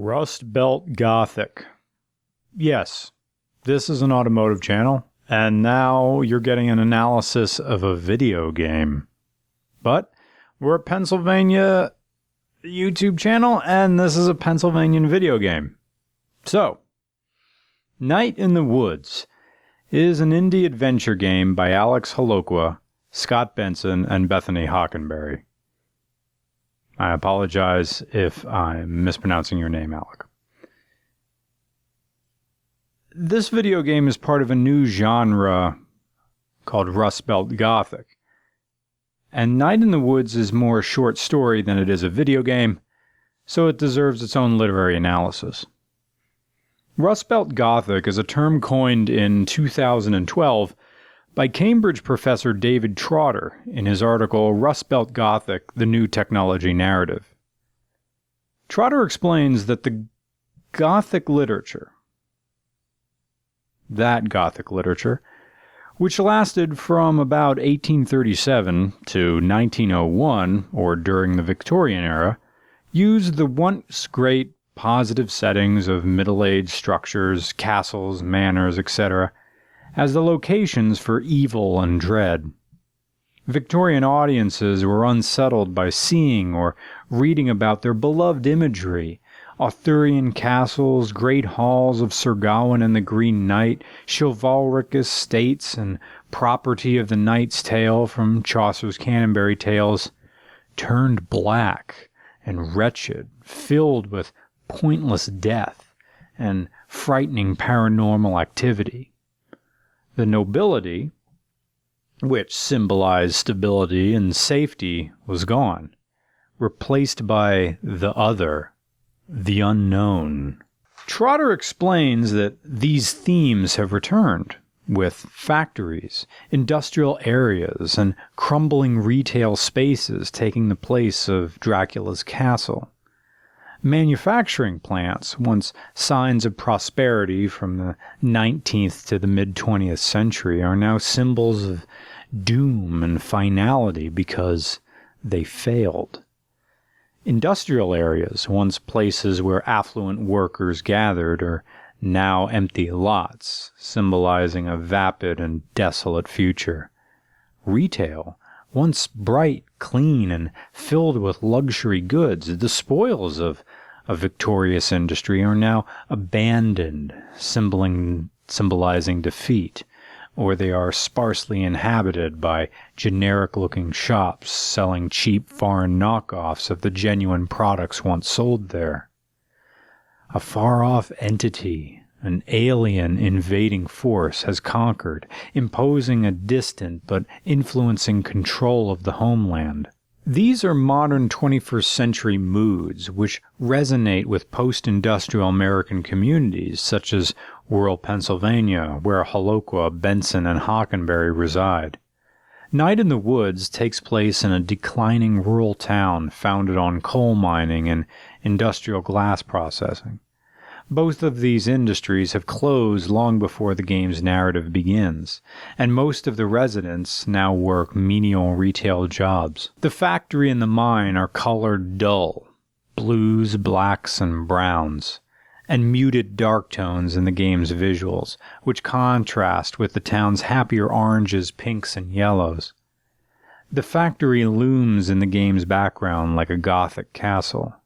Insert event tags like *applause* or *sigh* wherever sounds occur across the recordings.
Rust Belt Gothic. Yes, this is an automotive channel, and now you're getting an analysis of a video game. But we're a Pennsylvania YouTube channel, and this is a Pennsylvanian video game. So, Night in the Woods is an indie adventure game by Alex Holokwa, Scott Benson, and Bethany Hockenberry. I apologize if I'm mispronouncing your name, Alec. This video game is part of a new genre called Rust Belt Gothic. And Night in the Woods is more a short story than it is a video game, so it deserves its own literary analysis. Rust Belt Gothic is a term coined in 2012 by Cambridge professor David Trotter in his article Rust Belt Gothic The New Technology Narrative. Trotter explains that the Gothic literature, that Gothic literature, which lasted from about 1837 to 1901, or during the Victorian era, used the once great positive settings of Middle Age structures, castles, manors, etc as the locations for evil and dread. Victorian audiences were unsettled by seeing or reading about their beloved imagery Arthurian castles, great halls of Sir Gawain and the Green Knight, chivalric estates, and property of the Knight's Tale from Chaucer's Canterbury Tales, turned black and wretched, filled with pointless death and frightening paranormal activity. The nobility, which symbolized stability and safety, was gone, replaced by the other, the unknown. Trotter explains that these themes have returned, with factories, industrial areas, and crumbling retail spaces taking the place of Dracula's castle. Manufacturing plants, once signs of prosperity from the 19th to the mid 20th century, are now symbols of doom and finality because they failed. Industrial areas, once places where affluent workers gathered, are now empty lots, symbolizing a vapid and desolate future. Retail, once bright, clean, and filled with luxury goods, the spoils of a victorious industry, are now abandoned, symbolizing defeat, or they are sparsely inhabited by generic looking shops selling cheap foreign knockoffs of the genuine products once sold there. A far off entity an alien invading force has conquered, imposing a distant but influencing control of the homeland. These are modern 21st century moods which resonate with post industrial American communities such as rural Pennsylvania, where Holokwa, Benson, and Hockenberry reside. Night in the Woods takes place in a declining rural town founded on coal mining and industrial glass processing. Both of these industries have closed long before the game's narrative begins, and most of the residents now work menial retail jobs. The factory and the mine are colored dull blues, blacks, and browns, and muted dark tones in the game's visuals, which contrast with the town's happier oranges, pinks, and yellows. The factory looms in the game's background like a Gothic castle.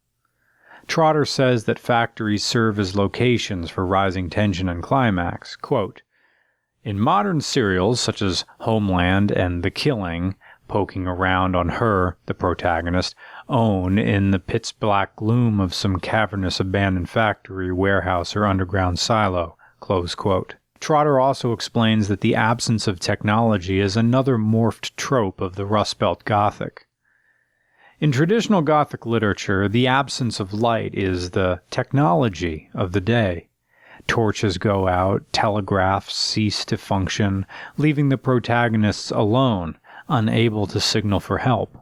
Trotter says that factories serve as locations for rising tension and climax. Quote, in modern serials such as Homeland and The Killing, poking around on her, the protagonist, own in the pitch black gloom of some cavernous abandoned factory, warehouse, or underground silo. Trotter also explains that the absence of technology is another morphed trope of the Rust Belt Gothic. In traditional Gothic literature, the absence of light is the technology of the day. Torches go out, telegraphs cease to function, leaving the protagonists alone, unable to signal for help.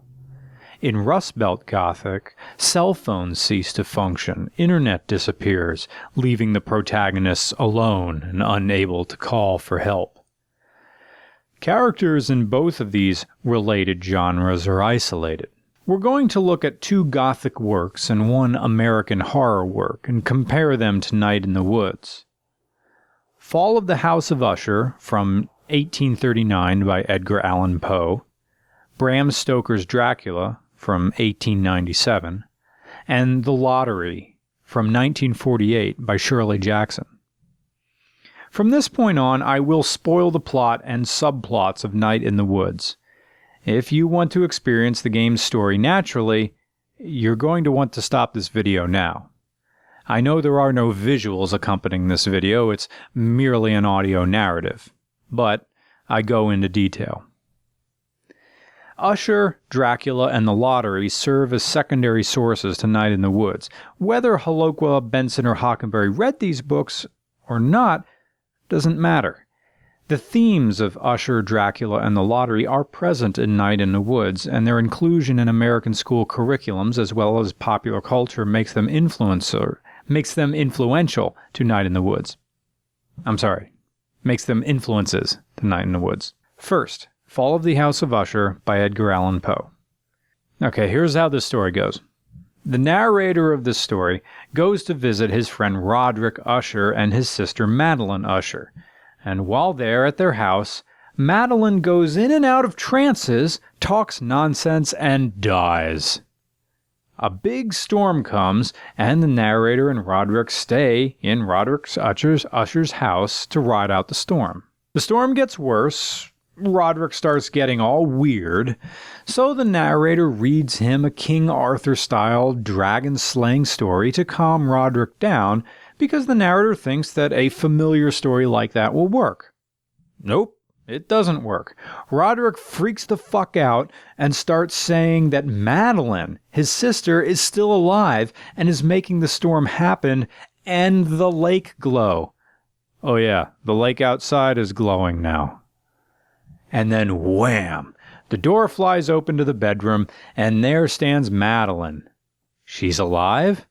In Rust Belt Gothic, cell phones cease to function, internet disappears, leaving the protagonists alone and unable to call for help. Characters in both of these related genres are isolated We're going to look at two Gothic works and one American horror work and compare them to Night in the Woods. Fall of the House of Usher from 1839 by Edgar Allan Poe, Bram Stoker's Dracula from 1897, and The Lottery from 1948 by Shirley Jackson. From this point on, I will spoil the plot and subplots of Night in the Woods. If you want to experience the game's story naturally, you're going to want to stop this video now. I know there are no visuals accompanying this video, it's merely an audio narrative, but I go into detail. Usher, Dracula, and the lottery serve as secondary sources to Night in the Woods. Whether Holoqua, Benson, or Hockenberry read these books or not doesn't matter. The themes of Usher, Dracula, and the lottery are present in Night in the Woods, and their inclusion in American school curriculums as well as popular culture makes them influencer makes them influential to Night in the Woods. I'm sorry, makes them influences to Night in the Woods. First, Fall of the House of Usher by Edgar Allan Poe. Okay, here's how this story goes. The narrator of this story goes to visit his friend Roderick Usher and his sister Madeline Usher and while there at their house, Madeline goes in and out of trances, talks nonsense, and dies. A big storm comes, and the narrator and Roderick stay in Roderick Usher's, Usher's house to ride out the storm. The storm gets worse. Roderick starts getting all weird, so the narrator reads him a King Arthur style dragon slaying story to calm Roderick down because the narrator thinks that a familiar story like that will work. Nope, it doesn't work. Roderick freaks the fuck out and starts saying that Madeline, his sister, is still alive and is making the storm happen and the lake glow. Oh, yeah, the lake outside is glowing now. And then wham! The door flies open to the bedroom, and there stands Madeline. She's alive?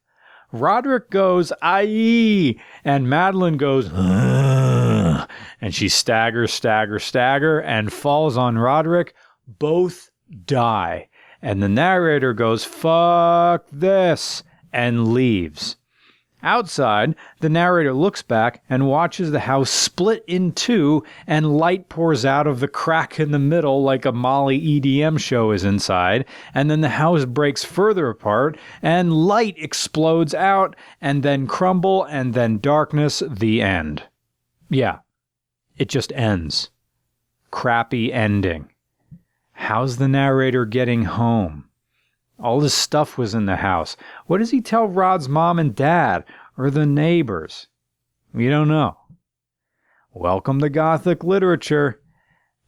Roderick goes, aye, and Madeline goes, and she staggers, stagger, stagger, and falls on Roderick. Both die. And the narrator goes, fuck this, and leaves. Outside, the narrator looks back and watches the house split in two, and light pours out of the crack in the middle like a Molly EDM show is inside. And then the house breaks further apart, and light explodes out, and then crumble, and then darkness, the end. Yeah, it just ends. Crappy ending. How's the narrator getting home? All this stuff was in the house. What does he tell Rod's mom and dad or the neighbors? We don't know. Welcome to Gothic literature.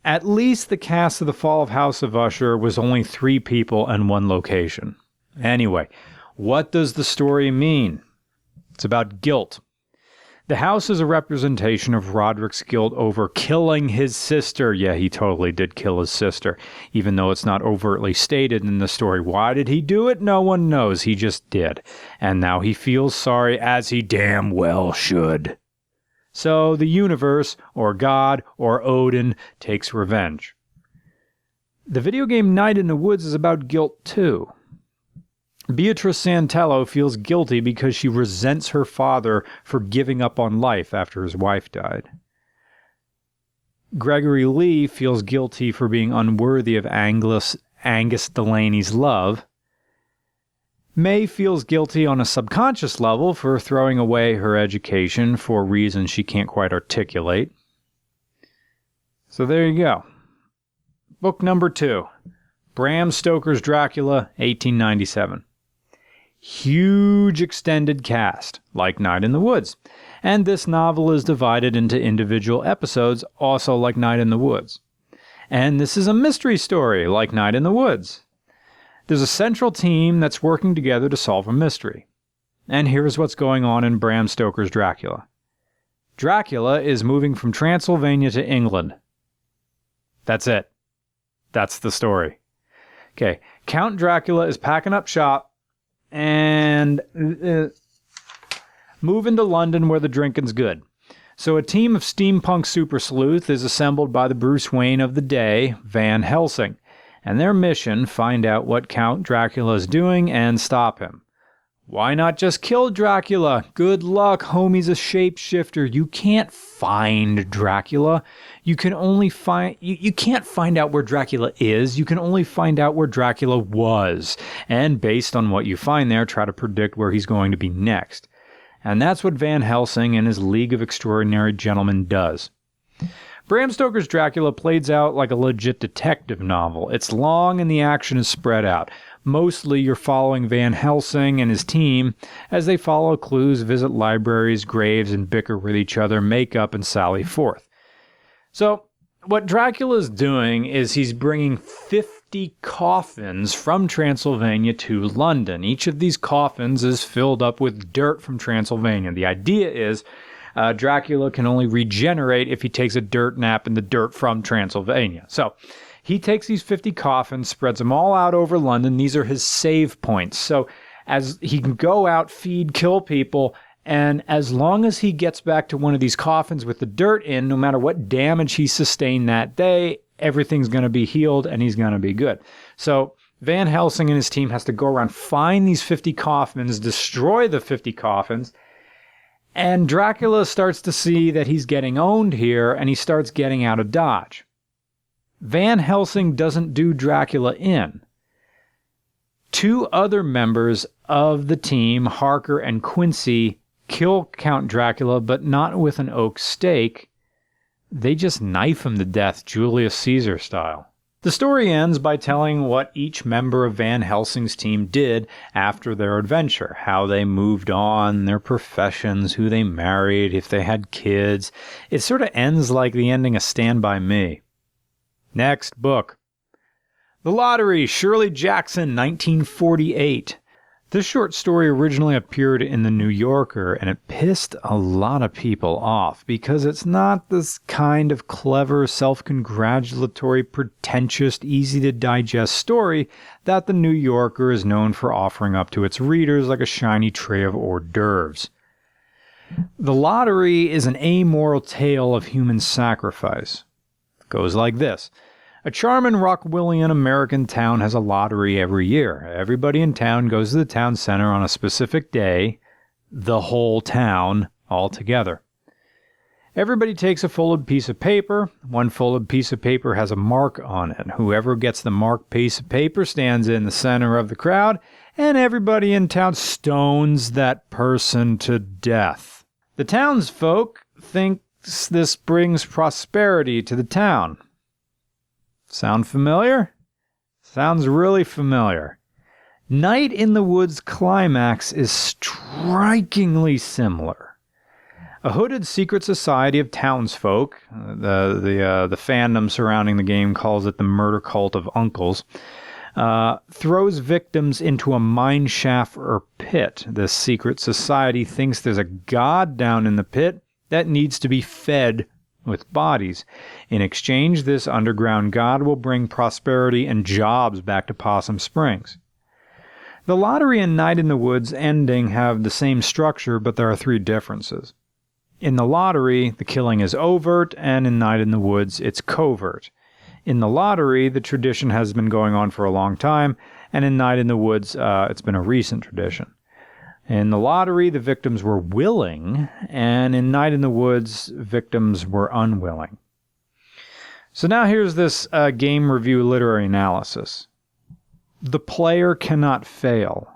At least the cast of The Fall of House of Usher was only three people and one location. Anyway, what does the story mean? It's about guilt. The house is a representation of Roderick's guilt over killing his sister. Yeah, he totally did kill his sister, even though it's not overtly stated in the story. Why did he do it? No one knows. He just did. And now he feels sorry, as he damn well should. So the universe, or God, or Odin, takes revenge. The video game Night in the Woods is about guilt too. Beatrice Santello feels guilty because she resents her father for giving up on life after his wife died. Gregory Lee feels guilty for being unworthy of Angus, Angus Delaney's love. Mae feels guilty on a subconscious level for throwing away her education for reasons she can't quite articulate. So there you go. Book number two Bram Stoker's Dracula, 1897 huge extended cast, like Night in the Woods. And this novel is divided into individual episodes, also like Night in the Woods. And this is a mystery story, like Night in the Woods. There's a central team that's working together to solve a mystery. And here's what's going on in Bram Stoker's Dracula Dracula is moving from Transylvania to England. That's it. That's the story. Okay, Count Dracula is packing up shop and uh, move into London where the drinking's good. So, a team of steampunk super sleuth is assembled by the Bruce Wayne of the day, Van Helsing. and their mission find out what Count Dracula is doing and stop him. Why not just kill Dracula? Good luck, homie's a shapeshifter. You can't find Dracula. You can only find you, you can't find out where Dracula is. You can only find out where Dracula was. And based on what you find there, try to predict where he's going to be next. And that's what Van Helsing and his League of Extraordinary Gentlemen does. Bram Stoker's Dracula plays out like a legit detective novel. It's long and the action is spread out. Mostly you're following Van Helsing and his team as they follow clues, visit libraries, graves, and bicker with each other, make up, and sally forth. So, what Dracula's doing is he's bringing 50 coffins from Transylvania to London. Each of these coffins is filled up with dirt from Transylvania. The idea is uh, Dracula can only regenerate if he takes a dirt nap in the dirt from Transylvania. So he takes these 50 coffins, spreads them all out over London. These are his save points. So as he can go out, feed, kill people, and as long as he gets back to one of these coffins with the dirt in, no matter what damage he sustained that day, everything's going to be healed and he's going to be good. So Van Helsing and his team has to go around, find these 50 coffins, destroy the 50 coffins, and Dracula starts to see that he's getting owned here and he starts getting out of Dodge. Van Helsing doesn't do Dracula in. Two other members of the team, Harker and Quincy, kill Count Dracula, but not with an oak stake. They just knife him to death, Julius Caesar style. The story ends by telling what each member of Van Helsing's team did after their adventure, how they moved on, their professions, who they married, if they had kids. It sort of ends like the ending of Stand By Me. Next book. The Lottery, Shirley Jackson, 1948. This short story originally appeared in The New Yorker and it pissed a lot of people off because it's not this kind of clever, self congratulatory, pretentious, easy to digest story that The New Yorker is known for offering up to its readers like a shiny tray of hors d'oeuvres. The Lottery is an amoral tale of human sacrifice. Goes like this. A charming Rockwellian American town has a lottery every year. Everybody in town goes to the town center on a specific day, the whole town all together. Everybody takes a folded piece of paper. One folded piece of paper has a mark on it. Whoever gets the marked piece of paper stands in the center of the crowd, and everybody in town stones that person to death. The townsfolk think this brings prosperity to the town. Sound familiar? Sounds really familiar. Night in the Woods climax is strikingly similar. A hooded secret society of townsfolk, the the uh, the fandom surrounding the game calls it the murder cult of uncles, uh, throws victims into a mine shaft or pit. The secret society thinks there's a god down in the pit that needs to be fed with bodies. In exchange, this underground god will bring prosperity and jobs back to Possum Springs. The lottery and Night in the Woods ending have the same structure, but there are three differences. In the lottery, the killing is overt, and in Night in the Woods, it's covert. In the lottery, the tradition has been going on for a long time, and in Night in the Woods, uh, it's been a recent tradition. In the lottery, the victims were willing, and in Night in the Woods, victims were unwilling. So now here's this uh, game review literary analysis. The player cannot fail.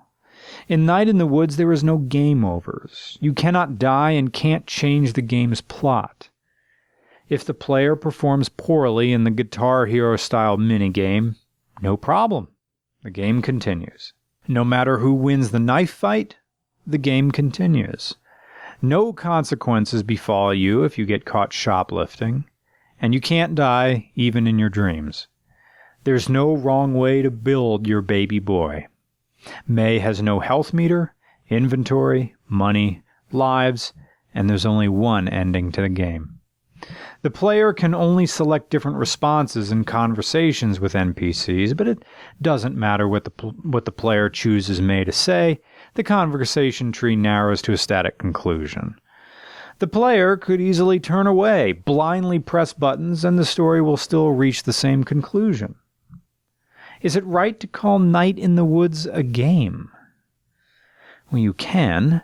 In Night in the Woods, there is no game overs. You cannot die and can't change the game's plot. If the player performs poorly in the Guitar Hero style minigame, no problem. The game continues. No matter who wins the knife fight, the game continues. No consequences befall you if you get caught shoplifting, and you can't die even in your dreams. There's no wrong way to build your baby boy. Mae has no health meter, inventory, money, lives, and there's only one ending to the game. The player can only select different responses in conversations with NPCs, but it doesn't matter what the, what the player chooses Mae to say the conversation tree narrows to a static conclusion. The player could easily turn away, blindly press buttons, and the story will still reach the same conclusion. Is it right to call Night in the Woods a game? Well, you can,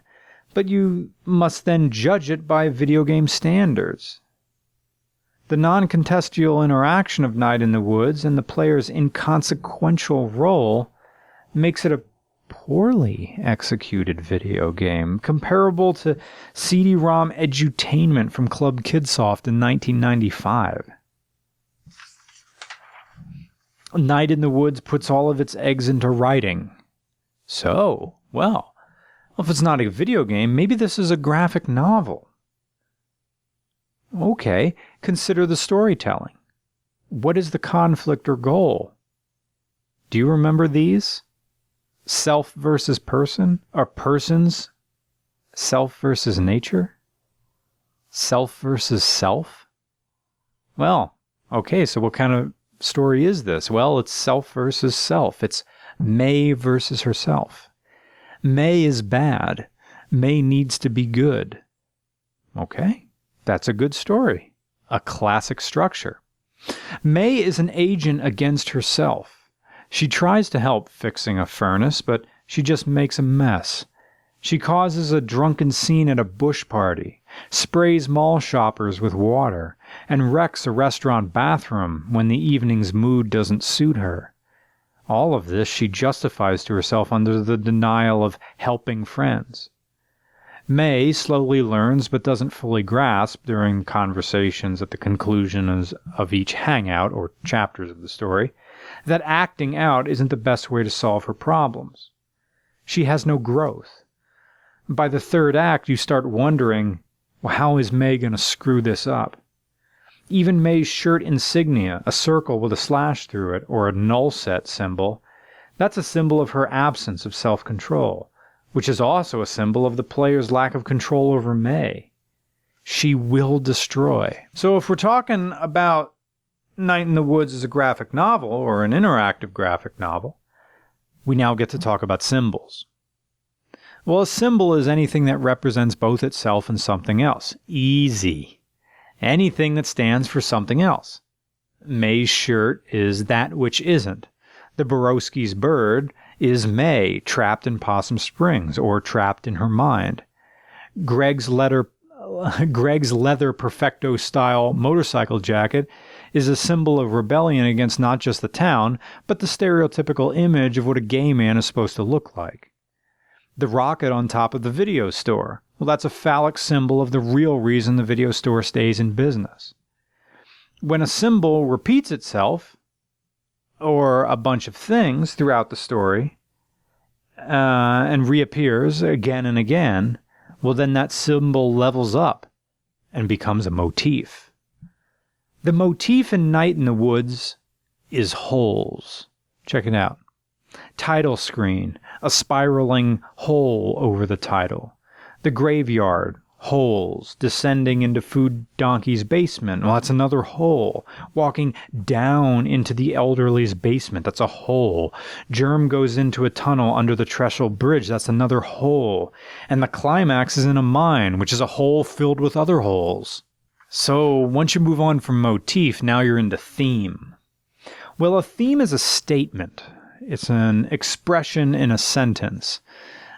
but you must then judge it by video game standards. The non contextual interaction of Night in the Woods and the player's inconsequential role makes it a poorly executed video game, comparable to CD ROM edutainment from Club Kidsoft in 1995. Night in the Woods puts all of its eggs into writing. So, well, if it's not a video game, maybe this is a graphic novel. Okay, consider the storytelling. What is the conflict or goal? Do you remember these? Self versus person, or persons? Self versus nature? Self versus self? Well, okay, so what kind of story is this? Well, it's self versus self. It's Mae versus herself. Mae is bad. Mae needs to be good. Okay, that's a good story. A classic structure. Mae is an agent against herself. She tries to help fixing a furnace, but she just makes a mess. She causes a drunken scene at a bush party, sprays mall shoppers with water, and wrecks a restaurant bathroom when the evening's mood doesn't suit her. All of this she justifies to herself under the denial of helping friends. Mae slowly learns but doesn't fully grasp during conversations at the conclusion of each hangout or chapters of the story that acting out isn't the best way to solve her problems. She has no growth by the third act, you start wondering, well, how is Mae going to screw this up? Even Mae's shirt insignia, a circle with a slash through it, or a null set symbol, that's a symbol of her absence of self control, which is also a symbol of the player's lack of control over Mae. She will destroy. So, if we're talking about Night in the Woods as a graphic novel or an interactive graphic novel, we now get to talk about symbols. Well, a symbol is anything that represents both itself and something else. Easy. Anything that stands for something else. Mae's shirt is that which isn't. The Borowski's bird is Mae, trapped in Possum Springs, or trapped in her mind. Greg's letter *laughs* Greg's leather perfecto style motorcycle jacket is a symbol of rebellion against not just the town, but the stereotypical image of what a gay man is supposed to look like the rocket on top of the video store. Well, that's a phallic symbol of the real reason the video store stays in business. When a symbol repeats itself, or a bunch of things throughout the story, uh, and reappears again and again, well, then that symbol levels up and becomes a motif. The motif in Night in the Woods is holes. Check it out. Title screen, a spiraling hole over the title. The graveyard, holes, descending into Food Donkey's basement. Well, that's another hole. Walking down into the elderly's basement. That's a hole. Germ goes into a tunnel under the Trestle Bridge. That's another hole. And the climax is in a mine, which is a hole filled with other holes. So once you move on from motif, now you're into theme. Well, a theme is a statement, it's an expression in a sentence.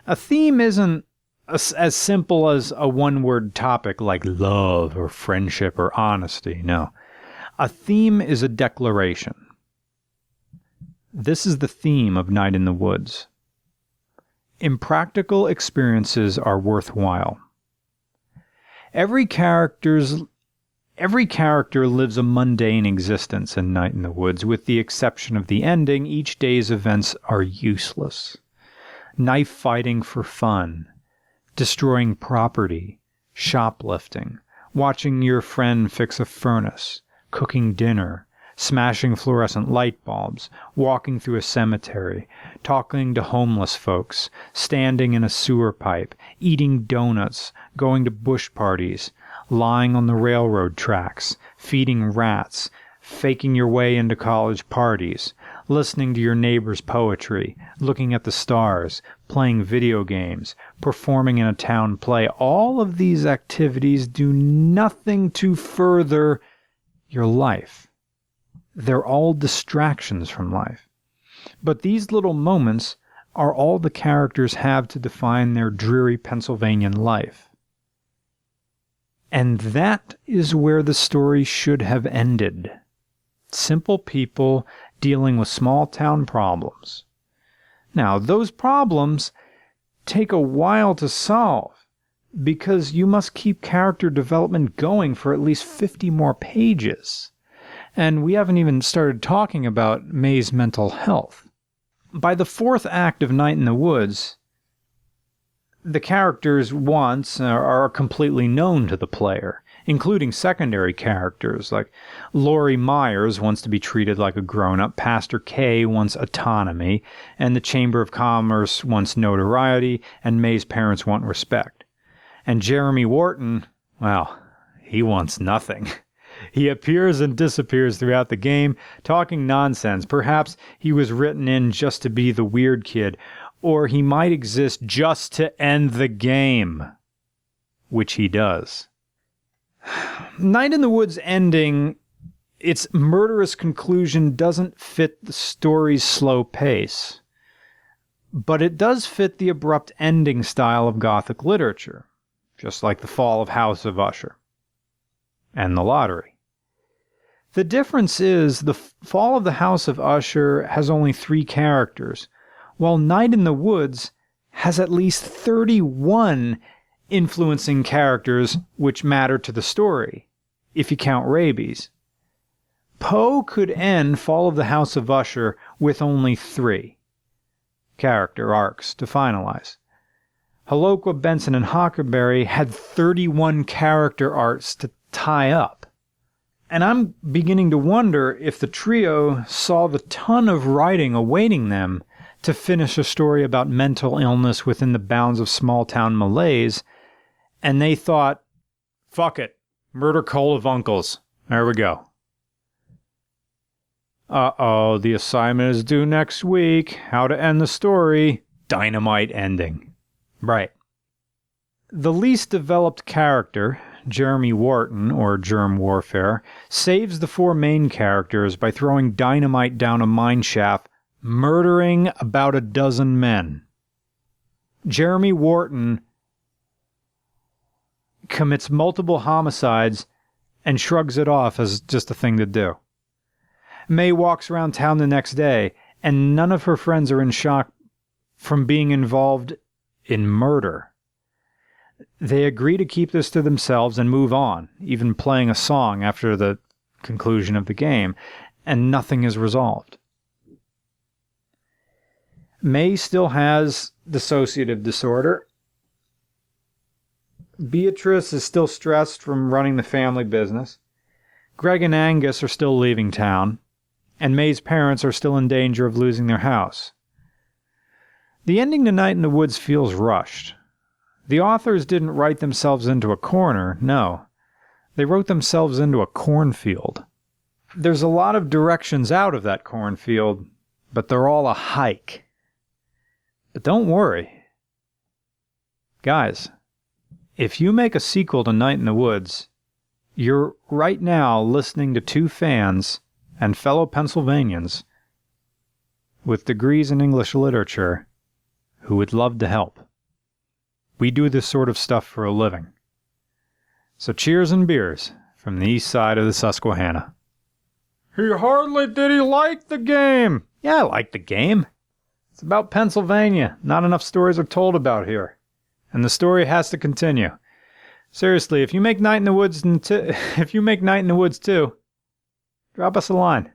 A theme isn't as simple as a one word topic like love or friendship or honesty. No. A theme is a declaration. This is the theme of Night in the Woods. Impractical experiences are worthwhile. Every character's Every character lives a mundane existence in Night in the Woods, with the exception of the ending. Each day's events are useless. Knife fighting for fun, destroying property, shoplifting, watching your friend fix a furnace, cooking dinner, smashing fluorescent light bulbs, walking through a cemetery, talking to homeless folks, standing in a sewer pipe, eating donuts, going to bush parties, lying on the railroad tracks, feeding rats, faking your way into college parties, listening to your neighbor's poetry, looking at the stars, playing video games, performing in a town play, all of these activities do nothing to further your life. They're all distractions from life. But these little moments are all the characters have to define their dreary Pennsylvanian life. And that is where the story should have ended. Simple people dealing with small town problems. Now, those problems take a while to solve because you must keep character development going for at least 50 more pages. And we haven't even started talking about Mae's mental health. By the fourth act of Night in the Woods, the characters' wants are completely known to the player, including secondary characters like Lori Meyers wants to be treated like a grown up, Pastor K wants autonomy, and the Chamber of Commerce wants notoriety, and Mae's parents want respect. And Jeremy Wharton, well, he wants nothing. *laughs* He appears and disappears throughout the game, talking nonsense. Perhaps he was written in just to be the weird kid, or he might exist just to end the game, which he does. Night in the Woods ending, its murderous conclusion doesn't fit the story's slow pace, but it does fit the abrupt ending style of Gothic literature, just like the fall of House of Usher and the lottery. The difference is the fall of the House of Usher has only three characters while Night in the Woods has at least 31 influencing characters which matter to the story, if you count rabies. Poe could end Fall of the House of Usher with only three character arcs to finalize. Holoqua, Benson, and Huckleberry had 31 character arcs to tie up. And I'm beginning to wonder if the trio saw the ton of writing awaiting them to finish a story about mental illness within the bounds of small town malaise, and they thought, fuck it, murder cult of uncles. There we go. Uh oh, the assignment is due next week. How to end the story. Dynamite ending. Right. The least developed character, Jeremy Wharton, or Germ Warfare, saves the four main characters by throwing dynamite down a mine shaft murdering about a dozen men. Jeremy Wharton commits multiple homicides and shrugs it off as just a thing to do. Mae walks around town the next day, and none of her friends are in shock from being involved in murder. They agree to keep this to themselves and move on, even playing a song after the conclusion of the game, and nothing is resolved. Mae still has dissociative disorder. Beatrice is still stressed from running the family business. Greg and Angus are still leaving town, and Mae's parents are still in danger of losing their house. The ending to Night in the Woods feels rushed. The authors didn't write themselves into a corner, no. They wrote themselves into a cornfield. There's a lot of directions out of that cornfield, but they're all a hike. But don't worry. Guys, if you make a sequel to Night in the Woods, you're right now listening to two fans and fellow Pennsylvanians with degrees in English literature who would love to help. We do this sort of stuff for a living. So cheers and beers from the east side of the Susquehanna. He hardly did he like the game. Yeah, I like the game. It's about Pennsylvania. Not enough stories are told about here. And the story has to continue. Seriously, if you make Night in the Woods t- *laughs* if you make Night in the Woods too, drop us a line.